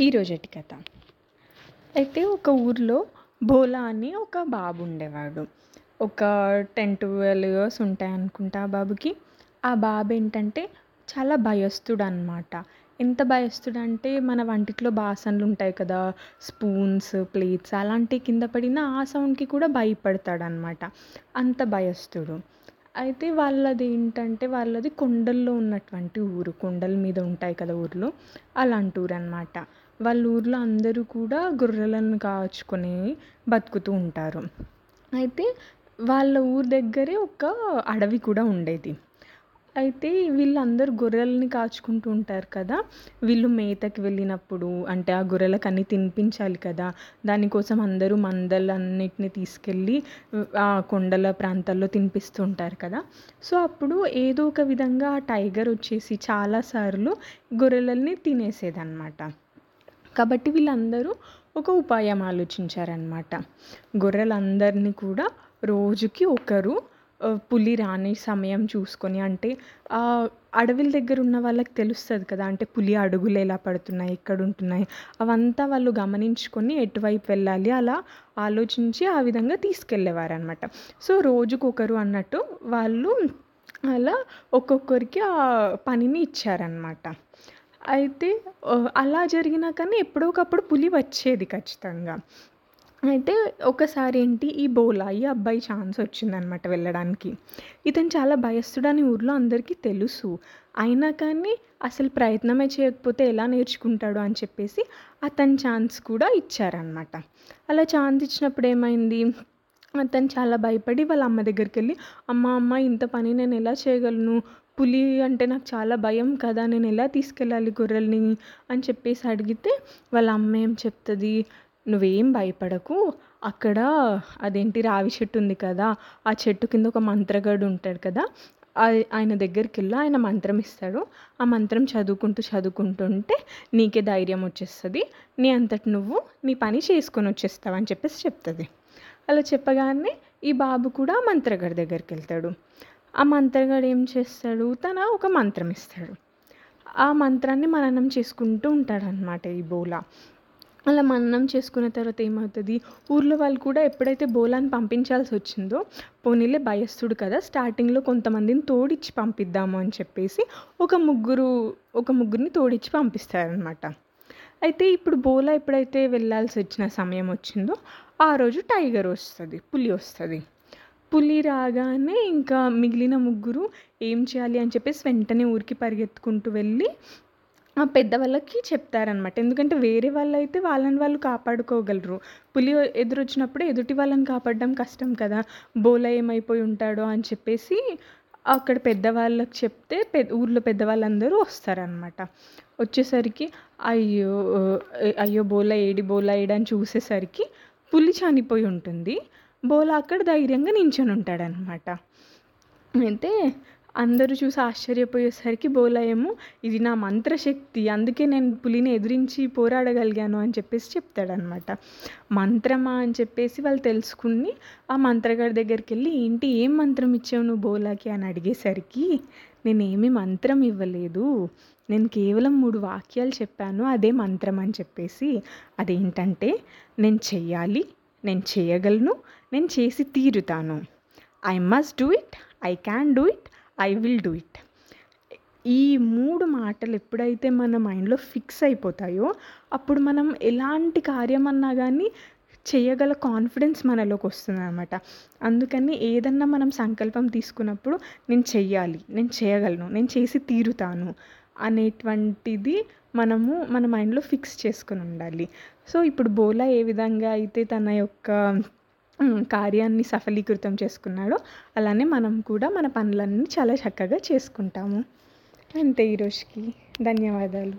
ఈరోజటి కథ. అయితే ఒక ఊర్లో భోలా అని ఒక బాబు ఉండేవాడు. ఒక టెన్ ట్వెల్వ్ ఇయర్స్ ఉంటాయి అనుకుంటా ఆ బాబుకి. ఆ బాబు ఏంటంటే చాలా భయస్తుడు అనమాట ఎంత భయస్తుడు అంటే మన వంటిట్లో బాసనలు ఉంటాయి కదా స్పూన్స్ ప్లేట్స్ అలాంటివి కింద పడిన ఆ సౌండ్కి కూడా భయపడతాడు అనమాట అంత భయస్తుడు అయితే వాళ్ళది ఏంటంటే వాళ్ళది కొండల్లో ఉన్నటువంటి ఊరు. కొండల మీద ఉంటాయి కదా ఊర్లు. అలాంటి ఊరు అనమాట వాళ్ళ ఊర్లో అందరూ కూడా గొర్రెలను కాచుకొని బతుకుతూ ఉంటారు. అయితే వాళ్ళ ఊరి దగ్గరే ఒక అడవి కూడా ఉండేది. అయితే వీళ్ళందరూ గొర్రెలని కాచుకుంటూ ఉంటారు కదా. వీళ్ళు మేతకి వెళ్ళినప్పుడు అంటే ఆ గొర్రెలకు అన్ని తినిపించాలి కదా. దానికోసం అందరూ మందలన్నిటిని తీసుకెళ్ళి ఆ కొండల ప్రాంతాల్లో తినిపిస్తూ ఉంటారు కదా. సో అప్పుడు ఏదో ఒక విధంగా ఆ టైగర్ వచ్చేసి చాలాసార్లు గొర్రెలని తినేసేదన్నమాట. కాబట్టి వీళ్ళందరూ ఒక ఉపాయం ఆలోచించారనమాట గొర్రెలందరినీ కూడా రోజుకి ఒకరు పులి రాని సమయం చూసుకొని అంటే అడవిల దగ్గర ఉన్న వాళ్ళకి తెలుస్తుంది కదా అంటే పులి అడుగులు ఎలా పడుతున్నాయి ఎక్కడ ఉంటున్నాయి అవంతా వాళ్ళు గమనించుకొని ఎటువైపు వెళ్ళాలి అలా ఆలోచించి ఆ విధంగా తీసుకెళ్ళేవారు అనమాట సో రోజుకొకరు అన్నట్టు వాళ్ళు అలా ఒక్కొక్కరికి ఆ పనిని ఇచ్చారనమాట అయితే అలా జరిగినా కానీ ఎప్పుడో ఒకప్పుడు పులి వచ్చేది ఖచ్చితంగా. అయితే ఒకసారి ఏంటి ఈ బోలా ఈ అబ్బాయి ఛాన్స్ వచ్చిందనమాట వెళ్ళడానికి. ఇతను చాలా భయస్తుడని ఊర్లో అందరికీ తెలుసు. అయినా కానీ అసలు ప్రయత్నమే చేయకపోతే ఎలా నేర్చుకుంటాడు అని చెప్పేసి అతని ఛాన్స్ కూడా ఇచ్చారనమాట అలా ఛాన్స్ ఇచ్చినప్పుడు ఏమైంది అతను చాలా భయపడి వాళ్ళ అమ్మ దగ్గరికి వెళ్ళి అమ్మ అమ్మ ఇంత పని నేను ఎలా చేయగలను? పులి అంటే నాకు చాలా భయం కదా నేను ఎలా తీసుకెళ్ళాలి గొర్రెల్ని అని చెప్పేసి అడిగితే వాళ్ళ అమ్మ ఏం చెప్తుంది నువ్వేం భయపడకు అక్కడ అదేంటి రావి చెట్టు ఉంది కదా ఆ చెట్టు కింద ఒక మంత్రగాడు ఉంటాడు కదా ఆయన దగ్గరికి వెళ్ళి ఆయన మంత్రం ఇస్తాడు ఆ మంత్రం చదువుకుంటూ చదువుకుంటుంటే నీకే ధైర్యం వచ్చేస్తుంది నీ అంతటి నువ్వు నీ పని చేసుకొని వచ్చేస్తావు అని చెప్పేసి చెప్తుంది. అలా చెప్పగానే ఈ బాబు కూడా మంత్రగాడి దగ్గరికి వెళ్తాడు ఆ మంత్రగాడు ఏం చేస్తాడు? తన ఒక మంత్రం ఇస్తాడు. ఆ మంత్రాన్ని మననం చేసుకుంటూ ఉంటాడనమాట ఈ బోలా. అలా మననం చేసుకున్న తర్వాత ఏమవుతుంది? ఊర్లో వాళ్ళు కూడా ఎప్పుడైతే బోలాన్ని పంపించాల్సి వచ్చిందో పోనీలే భయస్తుడు కదా స్టార్టింగ్లో కొంతమందిని తోడిచ్చి పంపిద్దాము అని చెప్పేసి ఒక ముగ్గురు ఒక ముగ్గురిని తోడిచ్చి పంపిస్తారనమాట అయితే ఇప్పుడు బోలా ఎప్పుడైతే వెళ్ళాల్సి వచ్చిన సమయం వచ్చిందో ఆ రోజు టైగర్ వస్తుంది పులి వస్తుంది. పులి రాగానే ఇంకా మిగిలిన ముగ్గురు ఏం చేయాలి అని చెప్పేసి వెంటనే ఊరికి పరిగెత్తుకుంటూ వెళ్ళి ఆ పెద్దవాళ్ళకి చెప్తారనమాట ఎందుకంటే వేరే వాళ్ళు అయితే వాళ్ళని వాళ్ళు కాపాడుకోగలరు. పులి ఎదురొచ్చినప్పుడు ఎదుటి వాళ్ళని కాపాడడం కష్టం కదా. బోలా ఏమైపోయి ఉంటాడో అని చెప్పేసి అక్కడ పెద్దవాళ్ళకి చెప్తే పె ఊర్లో పెద్దవాళ్ళందరూ వస్తారనమాట వచ్చేసరికి అయ్యో అయ్యో బోలా ఏడి బోలా ఏడని అని చూసేసరికి పులి చనిపోయి ఉంటుంది. బోలా అక్కడ ధైర్యంగా నించొని ఉంటాడనమాట అయితే అందరూ చూసి ఆశ్చర్యపోయేసరికి బోలా ఏమో ఇది నా మంత్రశక్తి అందుకే నేను పులిని ఎదిరించి పోరాడగలిగాను అని చెప్పేసి చెప్తాడనమాట మంత్రమా అని చెప్పేసి వాళ్ళు తెలుసుకుని ఆ మంత్రగాడి దగ్గరికి వెళ్ళి ఏంటి ఏం మంత్రం ఇచ్చావు నువ్వు బోలాకి? అని అడిగేసరికి నేనేమి మంత్రం ఇవ్వలేదు. నేను కేవలం మూడు వాక్యాలు చెప్పాను అదే మంత్రం అని చెప్పేసి అదేంటంటే నేను చెయ్యాలి నేను చేయగలను నేను చేసి తీరుతాను. I must do it I can do it I will do it ఈ మూడు మాటలు ఎప్పుడైతే మన మైండ్లో ఫిక్స్ అయిపోతాయో అప్పుడు మనం ఎలాంటి కార్యం అన్నా కానీ చేయగల కాన్ఫిడెన్స్ మనలోకి వస్తుంది అనమాట అందుకని ఏదన్నా మనం సంకల్పం తీసుకున్నప్పుడు నేను చెయ్యాలి నేను చేయగలను నేను చేసి తీరుతాను. అనేటువంటిది మనము మన మైండ్లో ఫిక్స్ చేసుకుని ఉండాలి. సో ఇప్పుడు బోలా ఏ విధంగా అయితే తన యొక్క కార్యాన్ని సఫలీకృతం చేసుకున్నాడో అలానే మనం కూడా మన పనులన్నీ చాలా చక్కగా చేసుకుంటాము. అంతే ఈరోజుకి ధన్యవాదాలు.